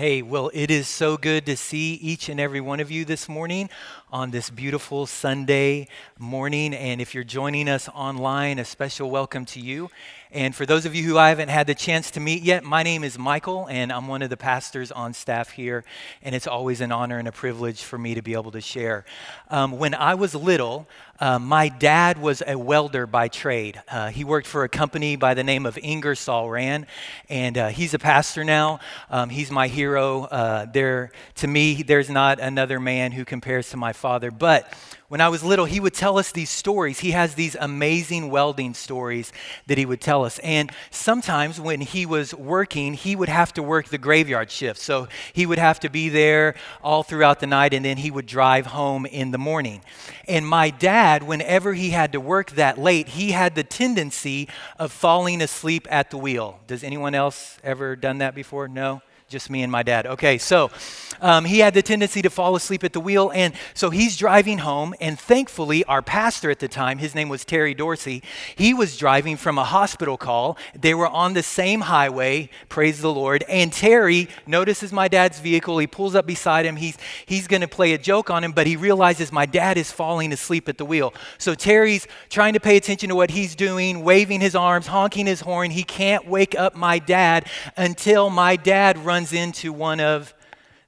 Hey, well, it is so good to see each and every one of you this morning on this beautiful Sunday morning. And if you're joining us online, a special welcome to you. And for those of you who I haven't had the chance to meet yet, my name is Michael, and I'm one of the pastors on staff here. And it's always an honor and a privilege for me to be able to share. Um, when I was little, uh, my dad was a welder by trade. Uh, he worked for a company by the name of Ingersoll Rand, and uh, he's a pastor now. Um, he's my hero. Uh, there, to me, there's not another man who compares to my father. But when I was little, he would tell us these stories. He has these amazing welding stories that he would tell us. And sometimes when he was working, he would have to work the graveyard shift. So he would have to be there all throughout the night and then he would drive home in the morning. And my dad, whenever he had to work that late, he had the tendency of falling asleep at the wheel. Does anyone else ever done that before? No? Just me and my dad. Okay, so um, he had the tendency to fall asleep at the wheel. And so he's driving home. And thankfully, our pastor at the time, his name was Terry Dorsey, he was driving from a hospital call. They were on the same highway, praise the Lord. And Terry notices my dad's vehicle. He pulls up beside him. He's, he's going to play a joke on him, but he realizes my dad is falling asleep at the wheel. So Terry's trying to pay attention to what he's doing, waving his arms, honking his horn. He can't wake up my dad until my dad runs runs into one of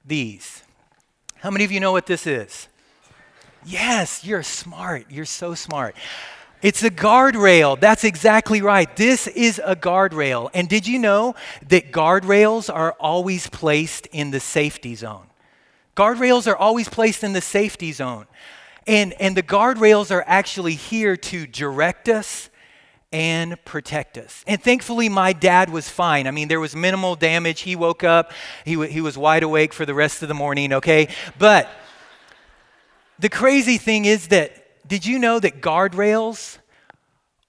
these. How many of you know what this is? Yes, you're smart. You're so smart. It's a guardrail. That's exactly right. This is a guardrail. And did you know that guardrails are always placed in the safety zone? Guardrails are always placed in the safety zone. And, and the guardrails are actually here to direct us and protect us. And thankfully, my dad was fine. I mean, there was minimal damage. He woke up, he, w- he was wide awake for the rest of the morning, okay? But the crazy thing is that, did you know that guardrails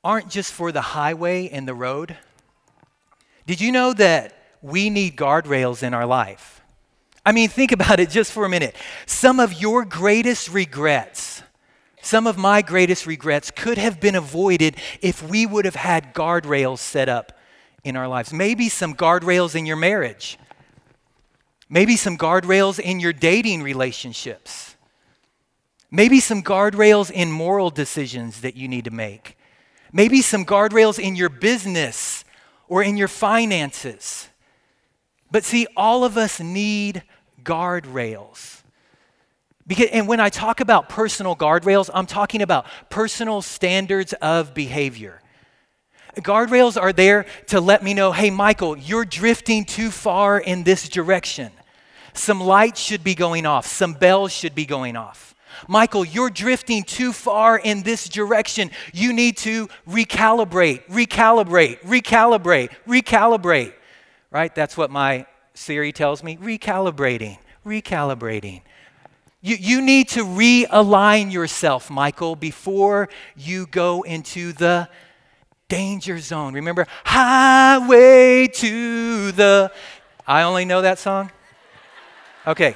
aren't just for the highway and the road? Did you know that we need guardrails in our life? I mean, think about it just for a minute. Some of your greatest regrets, some of my greatest regrets could have been avoided if we would have had guardrails set up in our lives. Maybe some guardrails in your marriage, maybe some guardrails in your dating relationships, maybe some guardrails in moral decisions that you need to make, maybe some guardrails in your business or in your finances. But see, all of us need guardrails. Because, and when I talk about personal guardrails, I'm talking about personal standards of behavior. Guardrails are there to let me know hey, Michael, you're drifting too far in this direction. Some lights should be going off, some bells should be going off. Michael, you're drifting too far in this direction. You need to recalibrate, recalibrate, recalibrate, recalibrate. Right? That's what my Siri tells me recalibrating, recalibrating. You, you need to realign yourself, Michael, before you go into the danger zone. Remember, highway to the. I only know that song? Okay.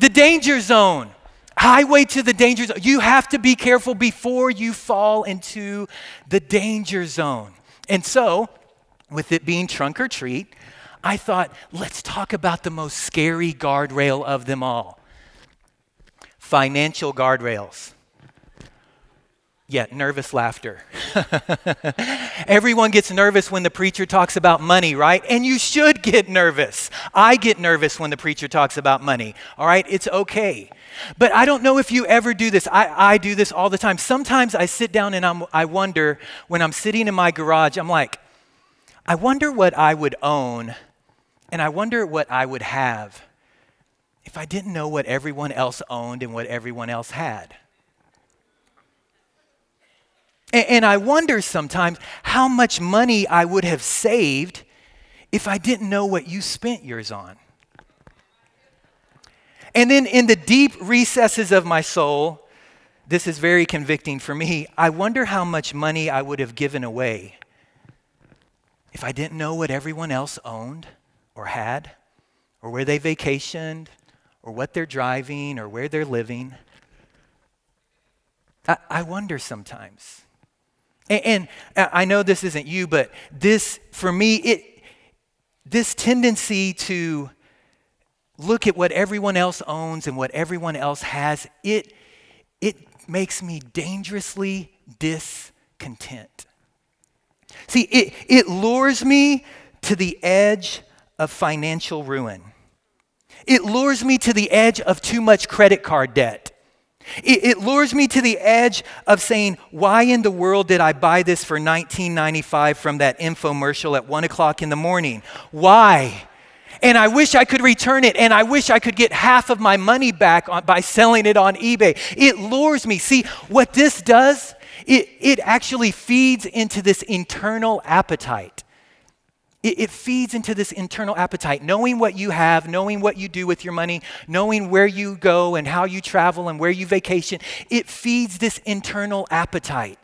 The danger zone. Highway to the danger zone. You have to be careful before you fall into the danger zone. And so, with it being trunk or treat, I thought, let's talk about the most scary guardrail of them all financial guardrails. Yeah, nervous laughter. Everyone gets nervous when the preacher talks about money, right? And you should get nervous. I get nervous when the preacher talks about money, all right? It's okay. But I don't know if you ever do this. I, I do this all the time. Sometimes I sit down and I'm, I wonder, when I'm sitting in my garage, I'm like, I wonder what I would own and I wonder what I would have if I didn't know what everyone else owned and what everyone else had? And, and I wonder sometimes how much money I would have saved if I didn't know what you spent yours on. And then in the deep recesses of my soul, this is very convicting for me. I wonder how much money I would have given away if I didn't know what everyone else owned or had, or where they vacationed, or what they're driving or where they're living. I, I wonder sometimes. And, and I know this isn't you, but this, for me, it, this tendency to look at what everyone else owns and what everyone else has, it, it makes me dangerously discontent. See, it, it lures me to the edge of financial ruin. It lures me to the edge of too much credit card debt. It, it, lures me to the edge of saying, Why in the world did I buy this for $19.95 from that infomercial at 1 o'clock in the morning? Why? And I wish I could return it, and I wish I could get half of my money back on, by selling it on eBay. It lures me. See, what this does, it, it actually feeds into this internal appetite. It, it feeds into this internal appetite. Knowing what you have, knowing what you do with your money, knowing where you go and how you travel and where you vacation, it feeds this internal appetite.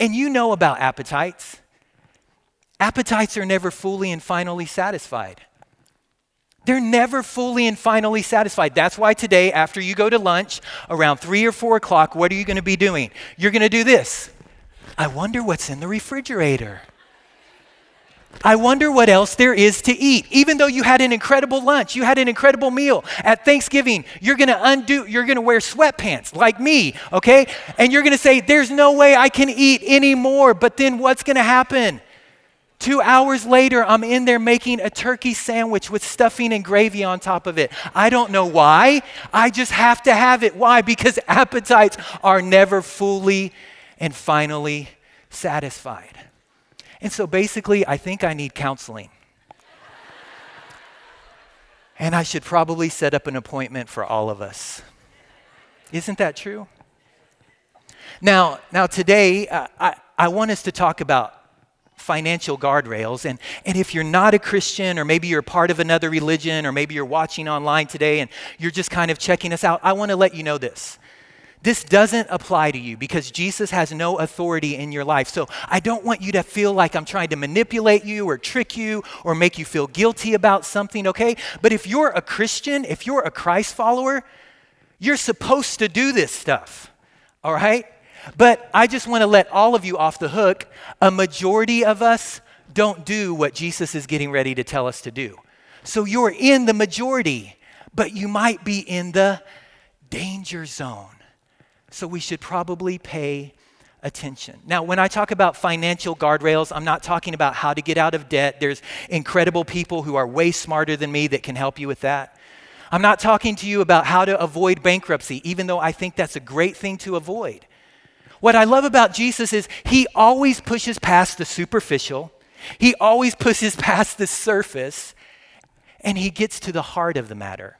And you know about appetites. Appetites are never fully and finally satisfied. They're never fully and finally satisfied. That's why today, after you go to lunch around three or four o'clock, what are you going to be doing? You're going to do this. I wonder what's in the refrigerator. I wonder what else there is to eat. Even though you had an incredible lunch, you had an incredible meal at Thanksgiving, you're to undo, you're to wear sweatpants like me, okay? And you're to say, There's no way I can eat anymore. But then what's to happen? Two hours later, I'm in there making a turkey sandwich with stuffing and gravy on top of it. I don't know why. I just have to have it. Why? Because appetites are never fully and finally satisfied. And so basically, I think I need counseling. and I should probably set up an appointment for all of us. Isn't that true? Now, now today, uh, I, I want us to talk about financial guardrails. And, and if you're not a Christian, or maybe you're part of another religion, or maybe you're watching online today and you're just kind of checking us out, I want to let you know this. This doesn't apply to you because Jesus has no authority in your life. So I don't want you to feel like I'm trying to manipulate you or trick you or make you feel guilty about something, okay? But if you're a Christian, if you're a Christ follower, you're supposed to do this stuff, all right? But I just want to let all of you off the hook. A majority of us don't do what Jesus is getting ready to tell us to do. So you're in the majority, but you might be in the danger zone so we should probably pay attention. Now, when I talk about financial guardrails, I'm not talking about how to get out of debt. There's incredible people who are way smarter than me that can help you with that. I'm not talking to you about how to avoid bankruptcy, even though I think that's a great thing to avoid. What I love about Jesus is he always pushes past the superficial, he always pushes past the surface, and he gets to the heart of the matter.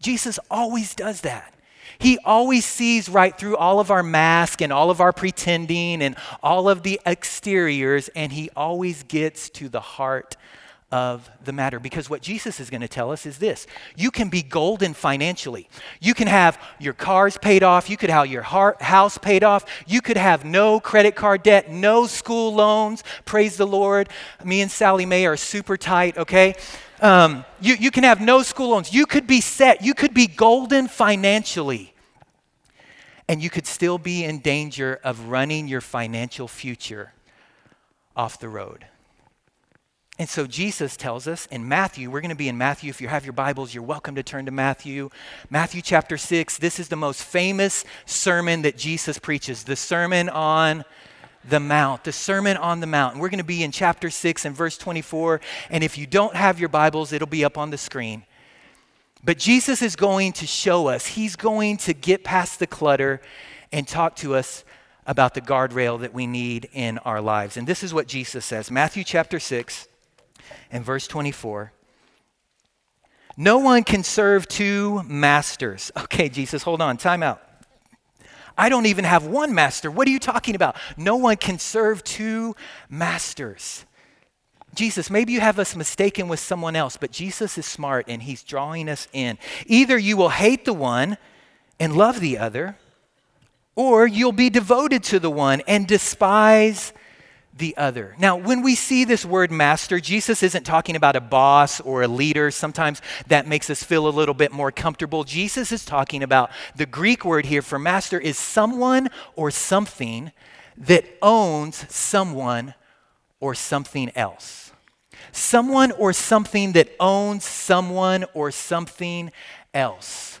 Jesus always does that. He always sees right through all of our mask and all of our pretending and all of the exteriors, and He always gets to the heart of the matter. Because what Jesus is going to tell us is this you can be golden financially. You can have your cars paid off. You could have your house paid off. You could have no credit card debt, no school loans. Praise the Lord. Me and Sallie Mae are super tight, okay? Um, you, you can have no school loans. You could be set. You could be golden financially. And you could still be in danger of running your financial future off the road. And so Jesus tells us in Matthew, we're going to be in Matthew. If you have your Bibles, you're welcome to turn to Matthew. Matthew chapter 6, this is the most famous sermon that Jesus preaches, the Sermon on the Mount, the Sermon on the Mount. And we're going to be in chapter 6 and verse 24. And if you don't have your Bibles, it'll be up on the screen. But Jesus is going to show us, he's going to get past the clutter and talk to us about the guardrail that we need in our lives. And this is what Jesus says Matthew chapter 6 and verse 24. No one can serve two masters. Okay, Jesus, hold on, time out. I don't even have one master. What are you talking about? No one can serve two masters. Jesus, maybe you have us mistaken with someone else, but Jesus is smart and he's drawing us in. Either you will hate the one and love the other, or you'll be devoted to the one and despise the other. Now, when we see this word master, Jesus isn't talking about a boss or a leader. Sometimes that makes us feel a little bit more comfortable. Jesus is talking about the Greek word here for master is someone or something that owns someone or something else. someone or something that owns someone or something else.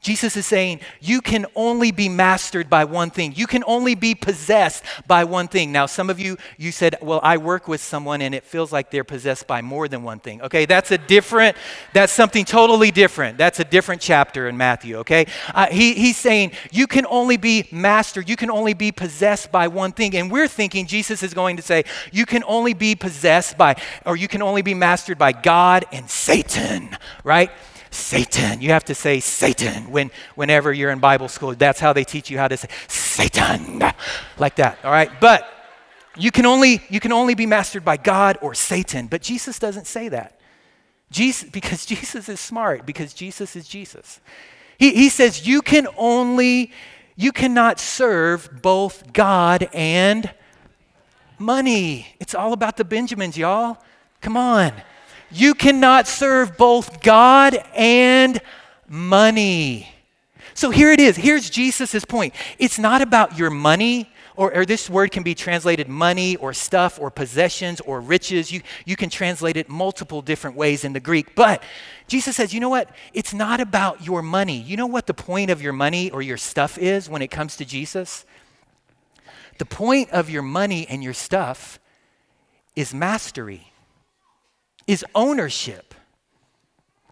Jesus is saying you can only be mastered by one thing. You can only be possessed by one thing. Now, some of you, you said, well, I work with someone and it feels like they're possessed by more than one thing. Okay, that's a different, that's something totally different. That's a different chapter in Matthew, okay? Uh, he, he's saying you can only be mastered, you can only be possessed by one thing. And we're thinking Jesus is going to say you can only be possessed by, or you can only be mastered by God and Satan, right? Satan. You have to say Satan when, whenever you're in Bible school. That's how they teach you how to say Satan, like that, all right? But you can only, you can only be mastered by God or Satan. But Jesus doesn't say that. Jesus, because Jesus is smart, because Jesus is Jesus. He, he says you can only, you cannot serve both God and money. It's all about the Benjamins, y'all. Come on. You cannot serve both God and money. So here it is. Here's Jesus' point. It's not about your money, or, or, this word can be translated money or stuff or possessions or riches. You, you can translate it multiple different ways in the Greek. But Jesus says, you know what? It's not about your money. You know what the point of your money or your stuff is when it comes to Jesus? The point of your money and your stuff is mastery is ownership,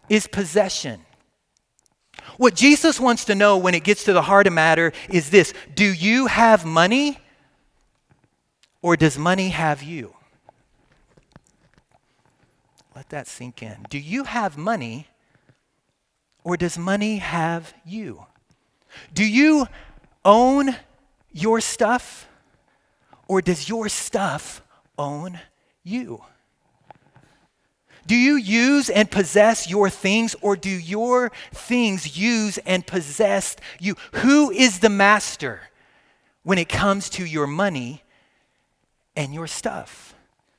is possession. What Jesus wants to know when it gets to the heart of matter is this Do you have money or does money have you? Let that sink in. Do you have money or does money have you? Do you own your stuff or does your stuff own you? Do you use and possess your things, or do your things use and possess you? Who is the master when it comes to your money and your stuff?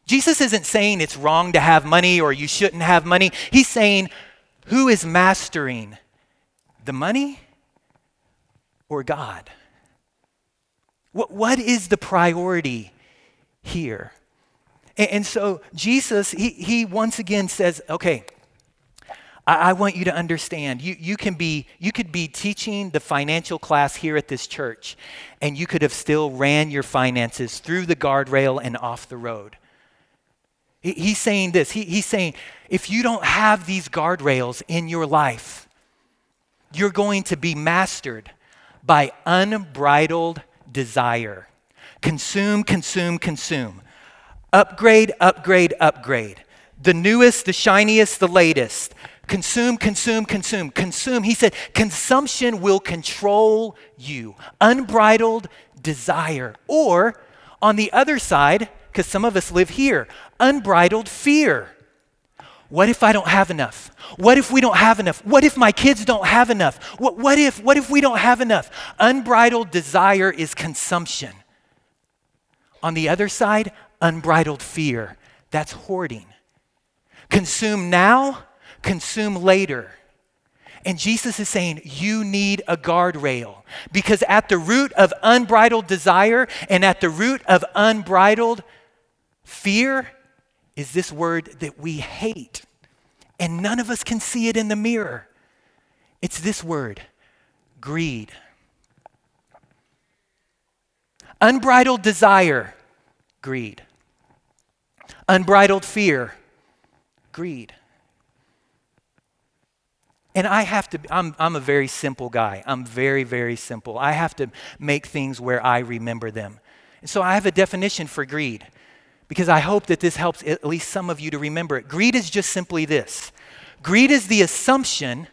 Jesus isn't saying it's wrong to have money or you shouldn't have money. He's saying, who is mastering the money or God? What, what is the priority here? And, and so Jesus, he, he once again says, okay, I, want you to understand. You, you, can be, you could be teaching the financial class here at this church, and you could have still ran your finances through the guardrail and off the road. He, he's saying this. He, he's saying, if you don't have these guardrails in your life, you're going to be mastered by unbridled desire. Consume, consume, consume. Upgrade, upgrade, upgrade. The newest, the shiniest, the latest. Consume, consume, consume, consume. He said, consumption will control you. Unbridled desire. Or on the other side, because some of us live here, unbridled fear. What if I don't have enough? What if we don't have enough? What if my kids don't have enough? What, what if what if we don't have enough? Unbridled desire is consumption. On the other side, unbridled fear. That's hoarding. Consume now, consume later. And Jesus is saying, you need a guardrail. Because at the root of unbridled desire and at the root of unbridled fear is this word that we hate. And none of us can see it in the mirror. It's this word greed. Unbridled desire, greed. Unbridled fear, greed. And I have to, I'm, I'm a very simple guy. I'm very, very simple. I have to make things where I remember them. And so I have a definition for greed because I hope that this helps at least some of you to remember it. Greed is just simply this greed is the assumption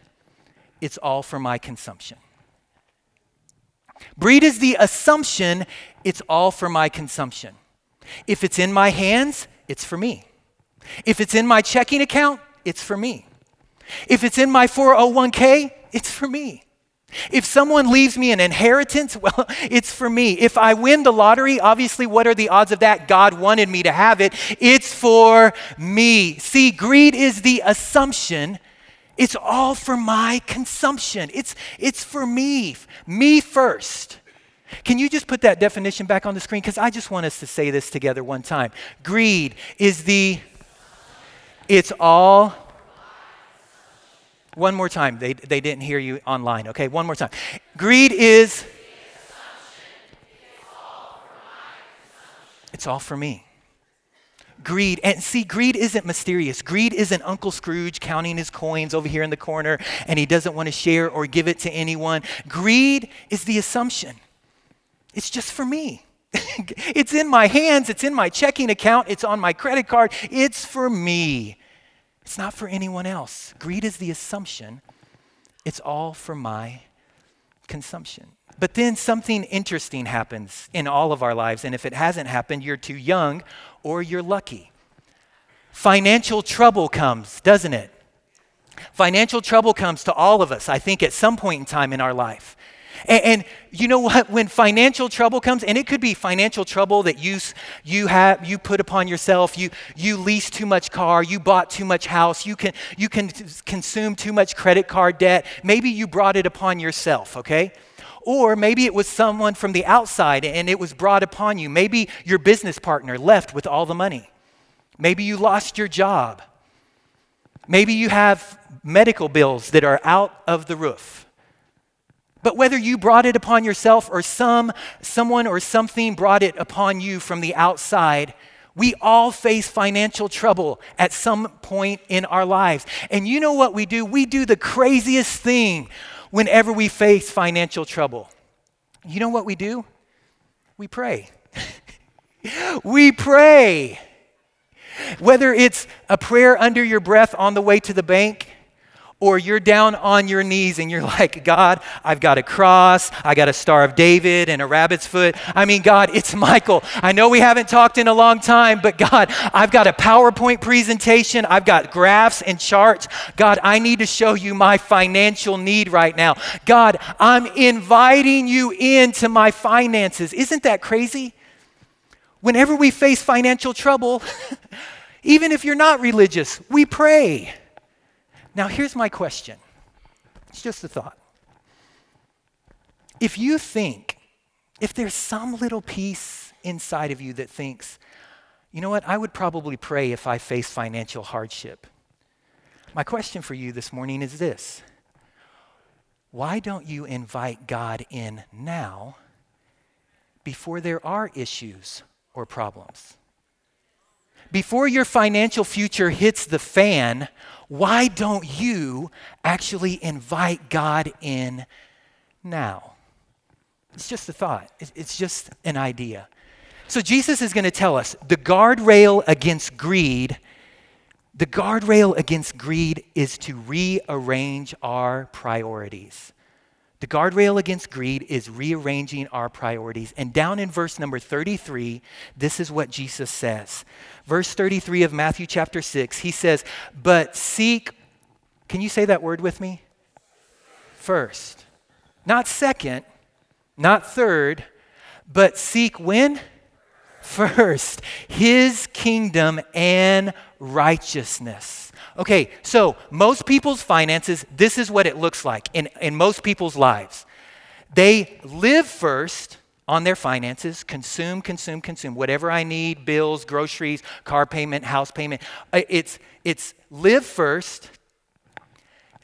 it's all for my consumption. Greed is the assumption it's all for my consumption. If it's in my hands, it's for me. If it's in my checking account, it's for me. If it's in my 401k, it's for me. If someone leaves me an inheritance, well, it's for me. If I win the lottery, obviously, what are the odds of that? God wanted me to have it. It's for me. See, greed is the assumption it's all for my consumption. It's, it's for me, me first. Can you just put that definition back on the screen? Because I just want us to say this together one time. Greed is the It's all. One more time. They, they didn't hear you online. Okay, one more time. Greed is. It's all for me. Greed, and see, greed isn't mysterious. Greed isn't Uncle Scrooge counting his coins over here in the corner and he doesn't want to share or give it to anyone. Greed is the assumption it's just for me. it's in my hands, it's in my checking account, it's on my credit card, it's for me. It's not for anyone else. Greed is the assumption it's all for my consumption. But then something interesting happens in all of our lives, and if it hasn't happened, you're too young or you're lucky. Financial trouble comes, doesn't it? Financial trouble comes to all of us, I think, at some point in time in our life. And, and, you know what? When financial trouble comes, and it could be financial trouble that you, you, have, you put upon yourself, you, you leased too much car, you bought too much house, you can, you can consume too much credit card debt. Maybe you brought it upon yourself, okay? Or maybe it was someone from the outside and it was brought upon you. Maybe your business partner left with all the money. Maybe you lost your job. Maybe you have medical bills that are out of the roof. But whether you brought it upon yourself or some someone or something brought it upon you from the outside, we all face financial trouble at some point in our lives. And you know what we do? We do the craziest thing whenever we face financial trouble. You know what we do? We pray. we pray. Whether it's a prayer under your breath on the way to the bank, or you're down on your knees and you're like, God, I've got a cross, I got a Star of David and a rabbit's foot. I mean, God, it's Michael. I know we haven't talked in a long time, but God, I've got a PowerPoint presentation, I've got graphs and charts. God, I need to show you my financial need right now. God, I'm inviting you into my finances. Isn't that crazy? Whenever we face financial trouble, even if you're not religious, we pray. Now, here's my question it's just a thought. If you think, if there's some little piece inside of you that thinks, you know what, I would probably pray if I face financial hardship. My question for you this morning is this Why don't you invite God in now before there are issues or problems? Before your financial future hits the fan, why don't you actually invite God in now? It's just a thought, it's just an idea. So Jesus is going to tell us the guardrail against greed. The guardrail against greed is to rearrange our priorities. The guardrail against greed is rearranging our priorities. And down in verse number 33, this is what Jesus says. Verse 33 of Matthew chapter 6, he says, But seek, can you say that word with me? First. Not second, not third, but seek when? First, his kingdom and righteousness Okay, so most people's finances, this is what it looks like in, in most people's lives. They live first on their finances, consume, consume, consume, whatever I need, bills, groceries, car payment, house payment. It's, it's live first,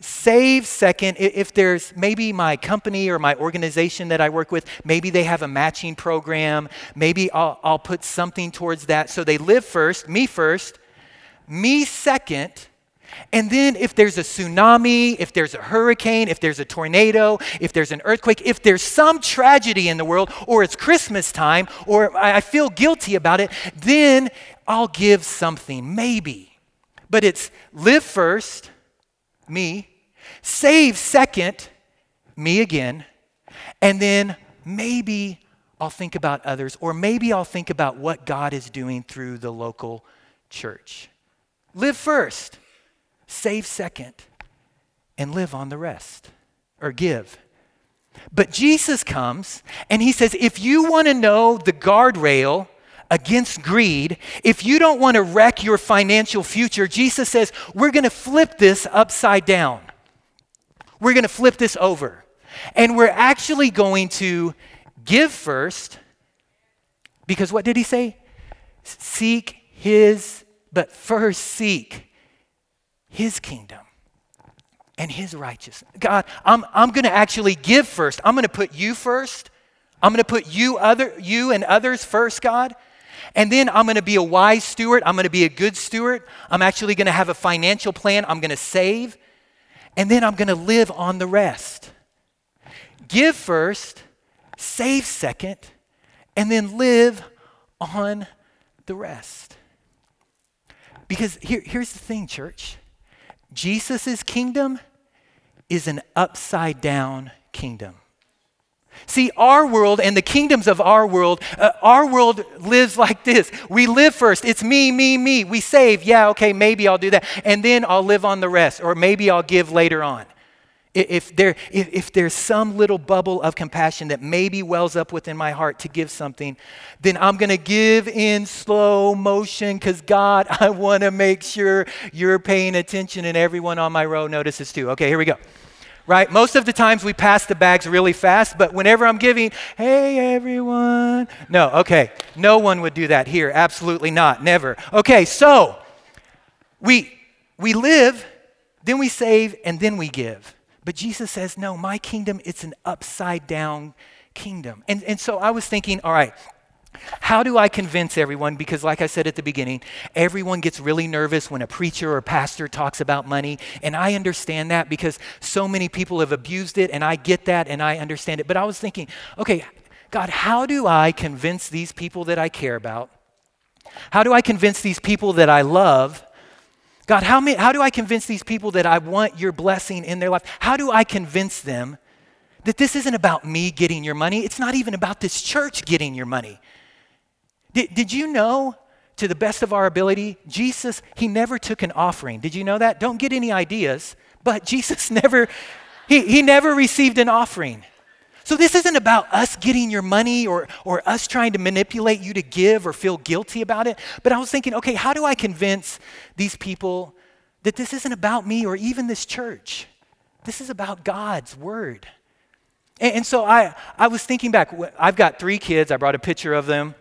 save second. If there's maybe my company or my organization that I work with, maybe they have a matching program, maybe I'll, I'll put something towards that. So they live first, me first, me second, and then, if there's a tsunami, if there's a hurricane, if there's a tornado, if there's an earthquake, if there's some tragedy in the world, or it's Christmas time, or I feel guilty about it, then I'll give something, maybe. But it's live first, me, save second, me again, and then maybe I'll think about others, or maybe I'll think about what God is doing through the local church. Live first save second, and live on the rest or give. But Jesus comes and he says, if you want to know the guardrail against greed, if you don't want to wreck your financial future, Jesus says, we're going to flip this upside down. We're going to flip this over. And we're actually going to give first, because what did he say? Seek his, but first seek his kingdom and his righteousness. God, I'm, I'm going to actually give first. I'm going to put you first. I'm going to put you other you and others first, God. And then I'm going to be a wise steward. I'm going to be a good steward. I'm actually going to have a financial plan. I'm going to save. And then I'm going to live on the rest. Give first, save second, and then live on the rest. Because here, here's the thing, church Jesus' kingdom is an upside down kingdom. See, our world and the kingdoms of our world, uh, our world lives like this. We live first. It's me, me, me. We save. Yeah, okay, maybe I'll do that. And then I'll live on the rest, or maybe I'll give later on. If, there, if, if there's some little bubble of compassion that maybe wells up within my heart to give something, then I'm going to give in slow motion because God, I want to make sure you're paying attention and everyone on my row notices too. Okay, here we go. Right? Most of the times we pass the bags really fast, but whenever I'm giving, hey everyone. No, okay. No one would do that here. Absolutely not. Never. Okay, so we we live, then we save, and then we give. But Jesus says, no, my kingdom, it's an upside down kingdom. And, and so I was thinking, all right, how do I convince everyone? Because, like I said at the beginning, everyone gets really nervous when a preacher or pastor talks about money. And I understand that because so many people have abused it, and I get that and I understand it. But I was thinking, okay, God, how do I convince these people that I care about? How do I convince these people that I love God, how, may, how do I convince these people that I want your blessing in their life? How do I convince them that this isn't about me getting your money? It's not even about this church getting your money. Did, did you know, to the best of our ability, Jesus, he never took an offering. Did you know that? Don't get any ideas, but Jesus never, he, he never received an offering. So this isn't about us getting your money or, or us trying to manipulate you to give or feel guilty about it. But I was thinking, okay, how do I convince these people that this isn't about me or even this church? This is about God's word. And, and so I, I was thinking back. I've got three kids. I brought a picture of them.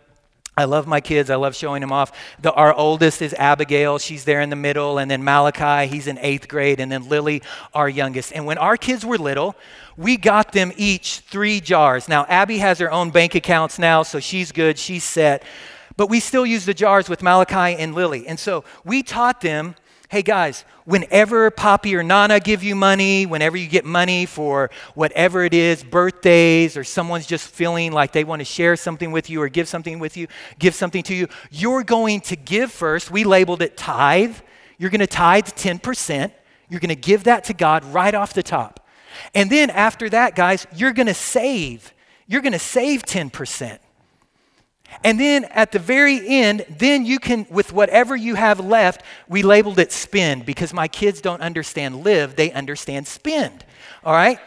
I love my kids. I love showing them off. The, our oldest is Abigail. She's there in the middle. And then Malachi, he's in eighth grade. And then Lily, our youngest. And when our kids were little, we got them each three jars. Now, Abby has her own bank accounts now, so she's good. She's set. But we still use the jars with Malachi and Lily. And so we taught them hey guys, whenever Poppy or Nana give you money, whenever you get money for whatever it is, birthdays, or someone's just feeling like they want to share something with you or give something with you, give something to you, you're going to give first. We labeled it tithe. You're going to tithe 10%. You're going to give that to God right off the top. And then after that, guys, you're going to save. You're going to save 10%. And then at the very end, then you can, with whatever you have left, we labeled it spend because my kids don't understand live, they understand spend. All right?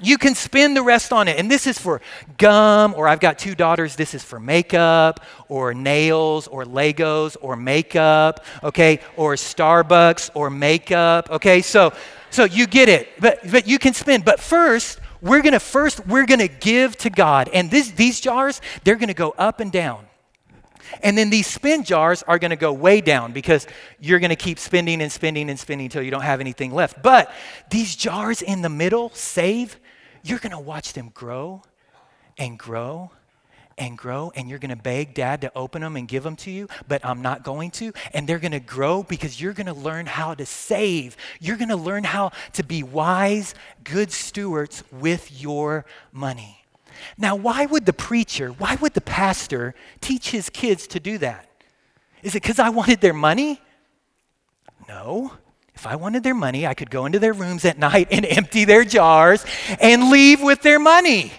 You can spend the rest on it. And this is for gum, or I've got two daughters, this is for makeup, or nails, or Legos, or makeup, okay, or Starbucks, or makeup, okay? So, so you get it. But, but you can spend. But first, we're going to first we're going to give to God. And this, these jars, they're going to go up and down. And then these spin jars are going to go way down because you're going to keep spending and spending and spending until you don't have anything left. But these jars in the middle, save, you're going to watch them grow and grow and grow, and you're going to beg dad to open them and give them to you, but I'm not going to. And they're going to grow because you're going to learn how to save. You're going to learn how to be wise, good stewards with your money. Now, why would the preacher, why would the pastor teach his kids to do that? Is it because I wanted their money? No. If I wanted their money, I could go into their rooms at night and empty their jars and leave with their money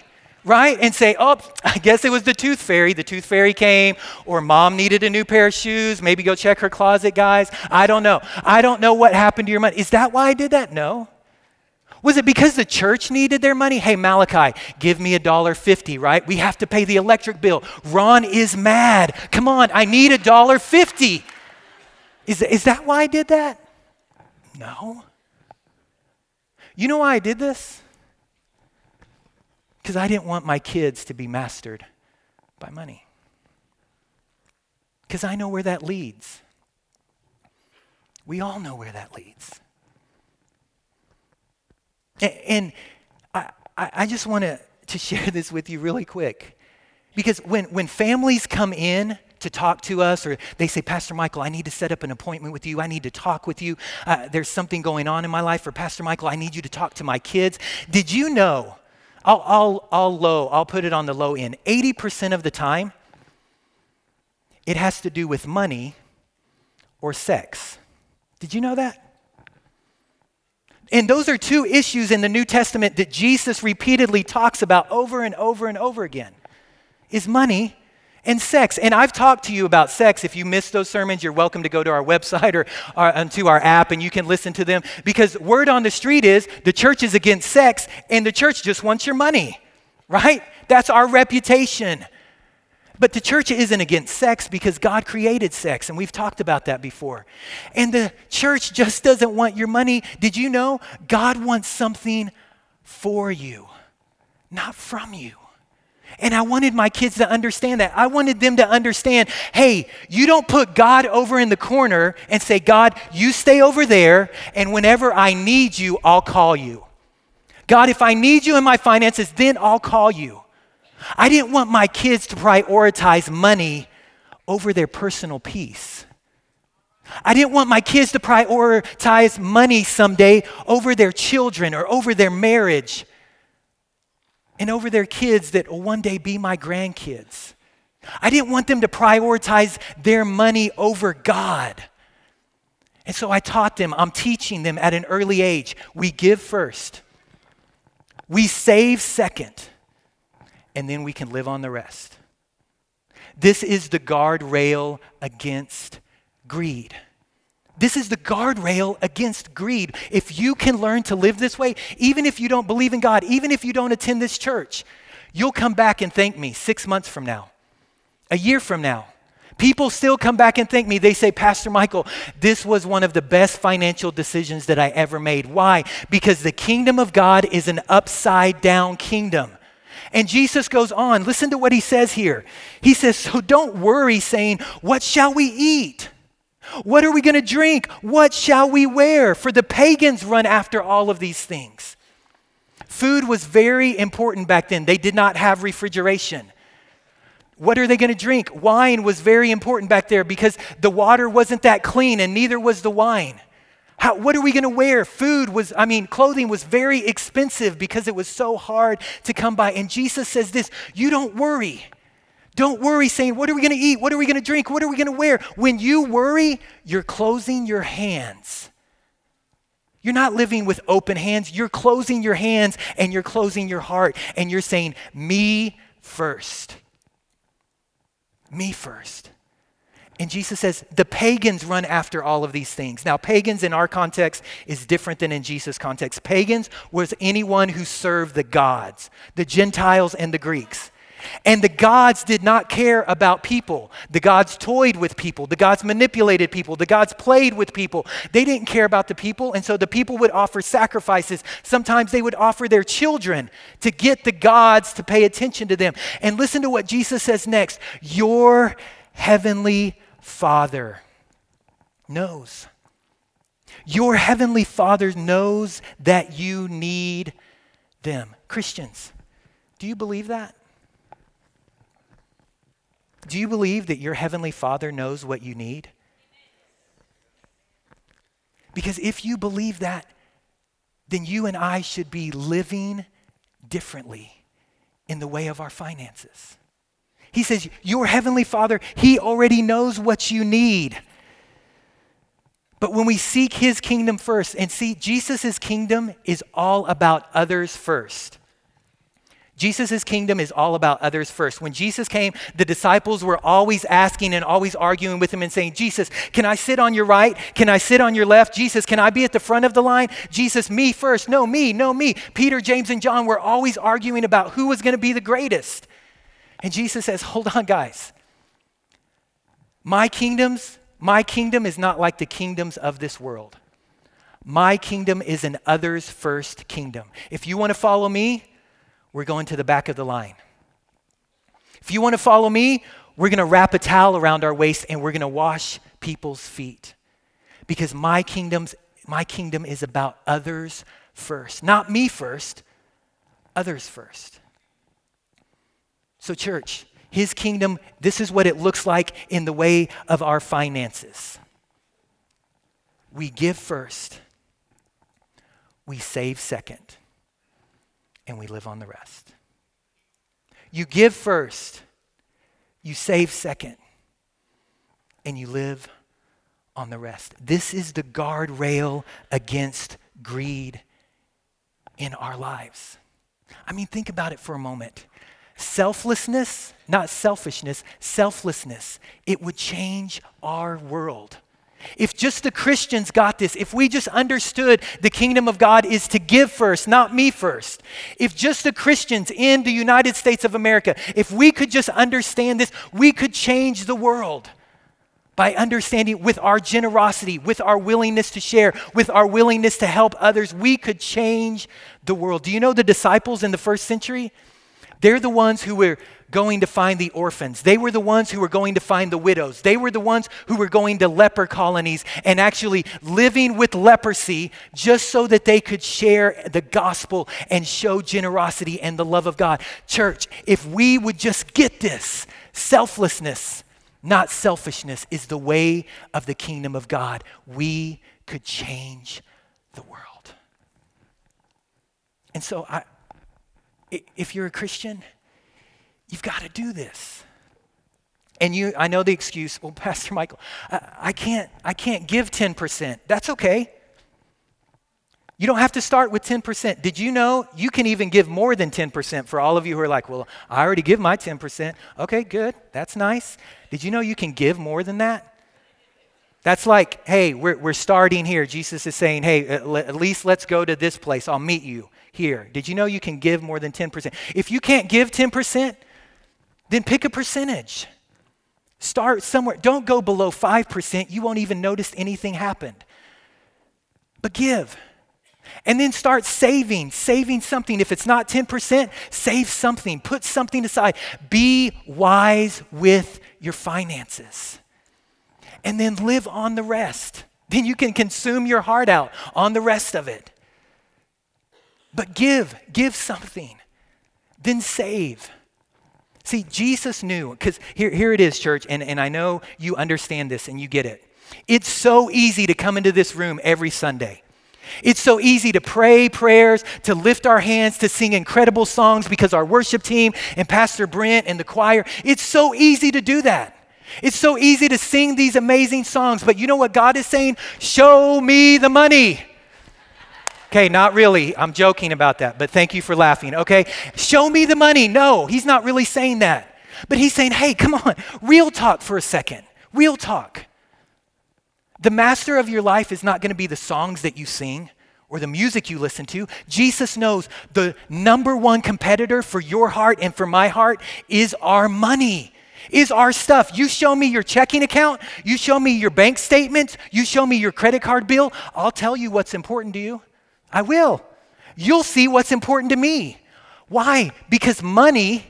right? And say, oh, I guess it was the tooth fairy. The tooth fairy came, or mom needed a new pair of shoes. Maybe go check her closet, guys. I don't know. I don't know what happened to your money. Is that why I did that? No. Was it because the church needed their money? Hey, Malachi, give me a dollar fifty, right? We have to pay the electric bill. Ron is mad. Come on, I need a dollar fifty. Is, is that why I did that? No. You know why I did this? Because I didn't want my kids to be mastered by money. Because I know where that leads. We all know where that leads. And I, I just want to, to share this with you really quick. Because when, when families come in to talk to us, or they say, Pastor Michael, I need to set up an appointment with you. I need to talk with you. Uh, there's something going on in my life. Or, Pastor Michael, I need you to talk to my kids. Did you know? I'll, I'll, I'll low, I'll put it on the low end. 80% of the time, it has to do with money or sex. Did you know that? And those are two issues in the New Testament that Jesus repeatedly talks about over and over and over again. Is money and sex. And I've talked to you about sex. If you missed those sermons, you're welcome to go to our website or, or uh, onto our app and you can listen to them because word on the street is the church is against sex and the church just wants your money, right? That's our reputation. But the church isn't against sex because God created sex, and we've talked about that before. And the church just doesn't want your money. Did you know God wants something for you, not from you? And I wanted my kids to understand that. I wanted them to understand hey, you don't put God over in the corner and say, God, you stay over there, and whenever I need you, I'll call you. God, if I need you in my finances, then I'll call you. I didn't want my kids to prioritize money over their personal peace. I didn't want my kids to prioritize money someday over their children or over their marriage and over their kids that will one day be my grandkids. I didn't want them to prioritize their money over God. And so I taught them, I'm teaching them at an early age we give first, we save second and then we can live on the rest. This is the guardrail against greed. This is the guardrail against greed. If you can learn to live this way, even if you don't believe in God, even if you don't attend this church, you'll come back and thank me six months from now, a year from now. People still come back and thank me. They say, Pastor Michael, this was one of the best financial decisions that I ever made. Why? Because the kingdom of God is an upside down kingdom. And Jesus goes on. Listen to what he says here. He says, So don't worry, saying, What shall we eat? What are we going to drink? What shall we wear? For the pagans run after all of these things. Food was very important back then. They did not have refrigeration. What are they going to drink? Wine was very important back there because the water wasn't that clean and neither was the wine. How, what are we going to wear? Food was, I mean, clothing was very expensive because it was so hard to come by. And Jesus says this you don't worry. Don't worry, saying, What are we going to eat? What are we going to drink? What are we going to wear? When you worry, you're closing your hands. You're not living with open hands. You're closing your hands and you're closing your heart and you're saying, Me first. Me first. And Jesus says the pagans run after all of these things. Now, pagans in our context is different than in Jesus' context. Pagans was anyone who served the gods, the Gentiles and the Greeks. And the gods did not care about people. The gods toyed with people. The gods manipulated people. The gods played with people. They didn't care about the people. And so the people would offer sacrifices. Sometimes they would offer their children to get the gods to pay attention to them. And listen to what Jesus says next Your heavenly Father knows. Your heavenly Father knows that you need them. Christians, do you believe that? Do you believe that your heavenly Father knows what you need? Because if you believe that, then you and I should be living differently in the way of our finances. He says, Your heavenly Father, He already knows what you need. But when we seek His kingdom first, and see, Jesus' kingdom is all about others first. Jesus' kingdom is all about others first. When Jesus came, the disciples were always asking and always arguing with him and saying, Jesus, can I sit on your right? Can I sit on your left? Jesus, can I be at the front of the line? Jesus, me first. No, me, no, me. Peter, James, and John were always arguing about who was going to be the greatest. And Jesus says, Hold on, guys. My kingdoms, my kingdom is not like the kingdoms of this world. My kingdom is an others first kingdom. If you want to follow me, we're going to the back of the line. If you want to follow me, we're going to wrap a towel around our waist and we're going to wash people's feet. because my kingdom's my kingdom is about others first. Not me first, others first. So church, his kingdom, this is what it looks like in the way of our finances. We give first, we save second, and we live on the rest. You give first, you save second, and you live on the rest. This is the guardrail against greed in our lives. I mean, think about it for a moment. Selflessness, not selfishness, selflessness, it would change our world. If just the Christians got this, if we just understood the kingdom of God is to give first, not me first, if just the Christians in the United States of America, if we could just understand this, we could change the world by understanding with our generosity, with our willingness to share, with our willingness to help others, we could change the world. Do you know the disciples in the first century? They're the ones who were going to find the orphans. They were the ones who were going to find the widows. They were the ones who were going to leper colonies and actually living with leprosy just so that they could share the gospel and show generosity and the love of God. Church, if we would just get this, selflessness, not selfishness, is the way of the kingdom of God, we could change the world. And so I, if you're a Christian, you've got to do this. And you, I know the excuse, well, Pastor Michael, I, I, can't, I can't give 10%. That's okay. You don't have to start with 10%. Did you know you can even give more than 10% for all of you who are like, well, I already give my 10%. Okay, good. That's nice. Did you know you can give more than that? That's like, hey, we're, we're starting here. Jesus is saying, hey, at least let's go to this place. I'll meet you here. Did you know you can give more than 10%? If you can't give 10%, then pick a percentage. Start somewhere. Don't go below 5%. You won't even notice anything happened. But give. And then start saving, saving something. If it's not 10%, save something, put something aside. Be wise with your finances. And then live on the rest. Then you can consume your heart out on the rest of it. But give, give something, then save. See, Jesus knew, because here, here it is, church, and, and I know you understand this and you get it. It's so easy to come into this room every Sunday. It's so easy to pray prayers, to lift our hands, to sing incredible songs because our worship team and Pastor Brent and the choir, it's so easy to do that. It's so easy to sing these amazing songs, but you know what God is saying? Show me the money. Okay, not really. I'm joking about that, but thank you for laughing. Okay, show me the money. No, he's not really saying that. But he's saying, hey, come on, real talk for a second. Real talk. The master of your life is not going to be the songs that you sing or the music you listen to. Jesus knows the number one competitor for your heart and for my heart is our money is our stuff. You show me your checking account, you show me your bank statements, you show me your credit card bill, I'll tell you what's important to you. I will. You'll see what's important to me. Why? Because money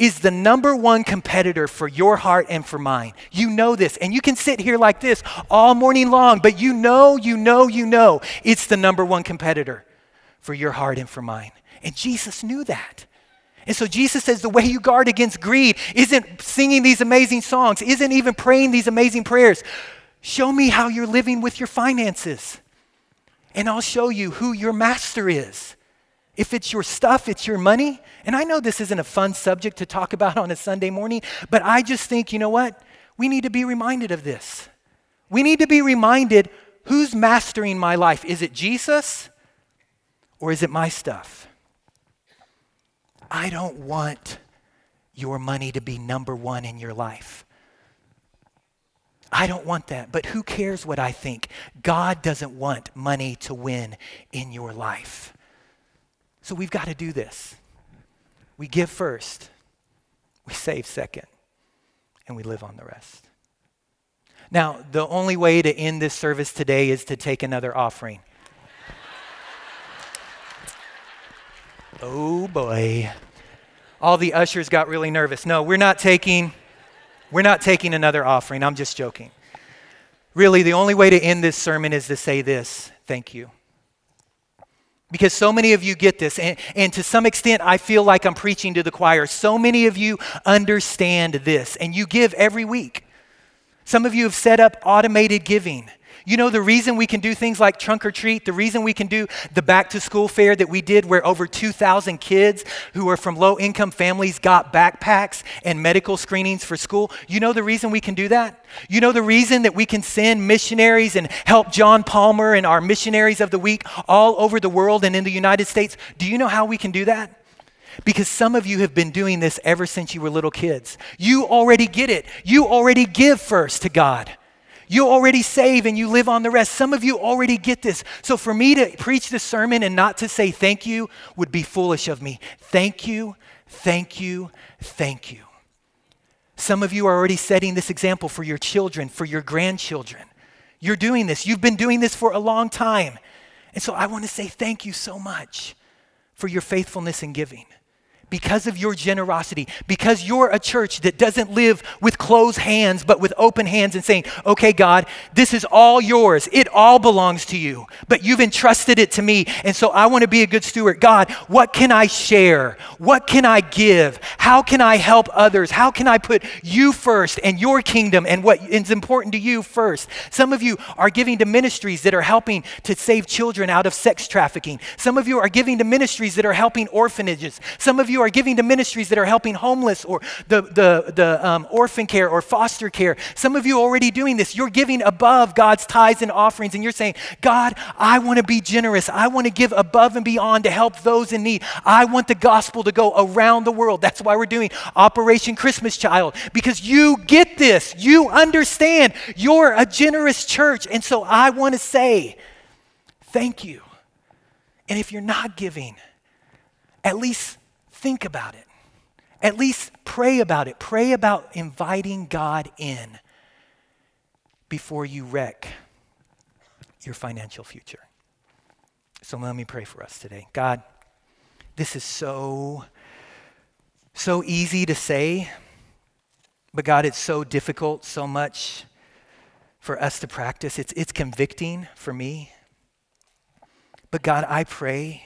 is the number one competitor for your heart and for mine. You know this. And you can sit here like this all morning long, but you know, you know, you know it's the number one competitor for your heart and for mine. And Jesus knew that. And so Jesus says the way you guard against greed isn't singing these amazing songs, isn't even praying these amazing prayers. Show me how you're living with your finances and I'll show you who your master is. If it's your stuff, it's your money. And I know this isn't a fun subject to talk about on a Sunday morning, but I just think, you know what? We need to be reminded of this. We need to be reminded who's mastering my life? Is it Jesus or is it my stuff? I don't want your money to be number one in your life. I don't want that. But who cares what I think? God doesn't want money to win in your life. So we've got to do this. We give first, we save second, and we live on the rest. Now, the only way to end this service today is to take another offering. oh boy. All the ushers got really nervous. No, we're not taking we're not taking another offering. I'm just joking. Really, the only way to end this sermon is to say this thank you. Because so many of you get this, and, and to some extent, I feel like I'm preaching to the choir. So many of you understand this, and you give every week. Some of you have set up automated giving. You know, the reason we can do things like trunk or treat, the reason we can do the back to school fair that we did, where over 2,000 kids who are from low income families got backpacks and medical screenings for school. You know the reason we can do that? You know the reason that we can send missionaries and help John Palmer and our missionaries of the week all over the world and in the United States? Do you know how we can do that? Because some of you have been doing this ever since you were little kids. You already get it. You already give first to God. You already save and you live on the rest. Some of you already get this. So for me to preach this sermon and not to say thank you would be foolish of me. Thank you, thank you, thank you. Some of you are already setting this example for your children, for your grandchildren. You're doing this. You've been doing this for a long time. And so I want to say thank you so much for your faithfulness in giving because of your generosity, because you're a church that doesn't live with closed hands, but with open hands and saying, okay, God, this is all yours. It all belongs to you, but you've entrusted it to me. And so I want to be a good steward. God, what can I share? What can I give? How can I help others? How can I put you first and your kingdom and what is important to you first? Some of you are giving to ministries that are helping to save children out of sex trafficking. Some of you are giving to ministries that are helping orphanages. Some of you are giving to ministries that are helping homeless or the, the, the um, orphan care or foster care. Some of you are already doing this. You're giving above God's tithes and offerings, and you're saying, God, I want to be generous. I want to give above and beyond to help those in need. I want the gospel to go around the world. That's why we're doing Operation Christmas Child, because you get this. You understand. You're a generous church. And so I want to say, thank you. And if you're not giving, at least think about it. At least pray about it. Pray about inviting God in before you wreck your financial future. So let me pray for us today. God, this is so, so easy to say, but God, it's so difficult, so much for us to practice. It's, it's convicting for me. But God, I pray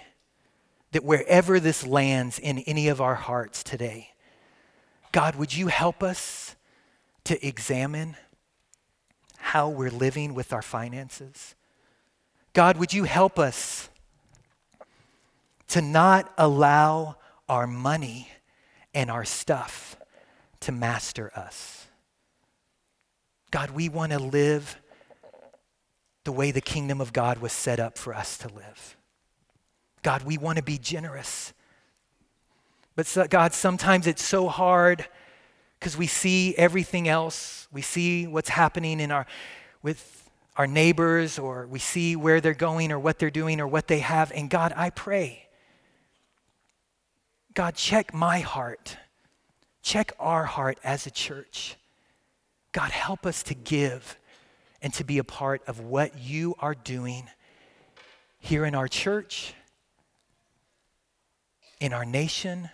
that wherever this lands in any of our hearts today, God, would you help us to examine how we're living with our finances? God, would you help us to not allow our money and our stuff to master us? God, we want to live the way the kingdom of God was set up for us to live. God, we want to be generous. But so, God, sometimes it's so hard because we see everything else. We see what's happening in our with our neighbors or we see where they're going or what they're doing or what they have. And God, I pray. God, check my heart. Check our heart as a church. God, help us to give and to be a part of what you are doing here in our church in our nation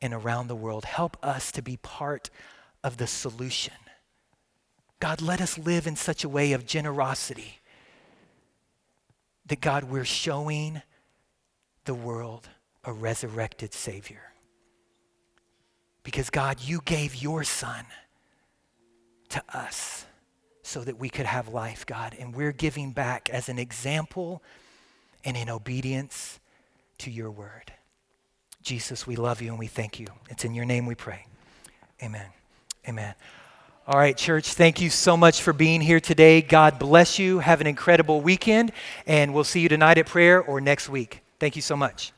and around the world. Help us to be part of the solution. God, let us live in such a way of generosity that, God, we're showing the world a resurrected Savior. Because, God, you gave your Son to us so that we could have life, God. And we're giving back as an example and in obedience to your word. Jesus, we love you and we thank you. It's in your name we pray. Amen. Amen. All right, church, thank you so much for being here today. God bless you. Have an incredible weekend, and we'll see you tonight at prayer or next week. Thank you so much.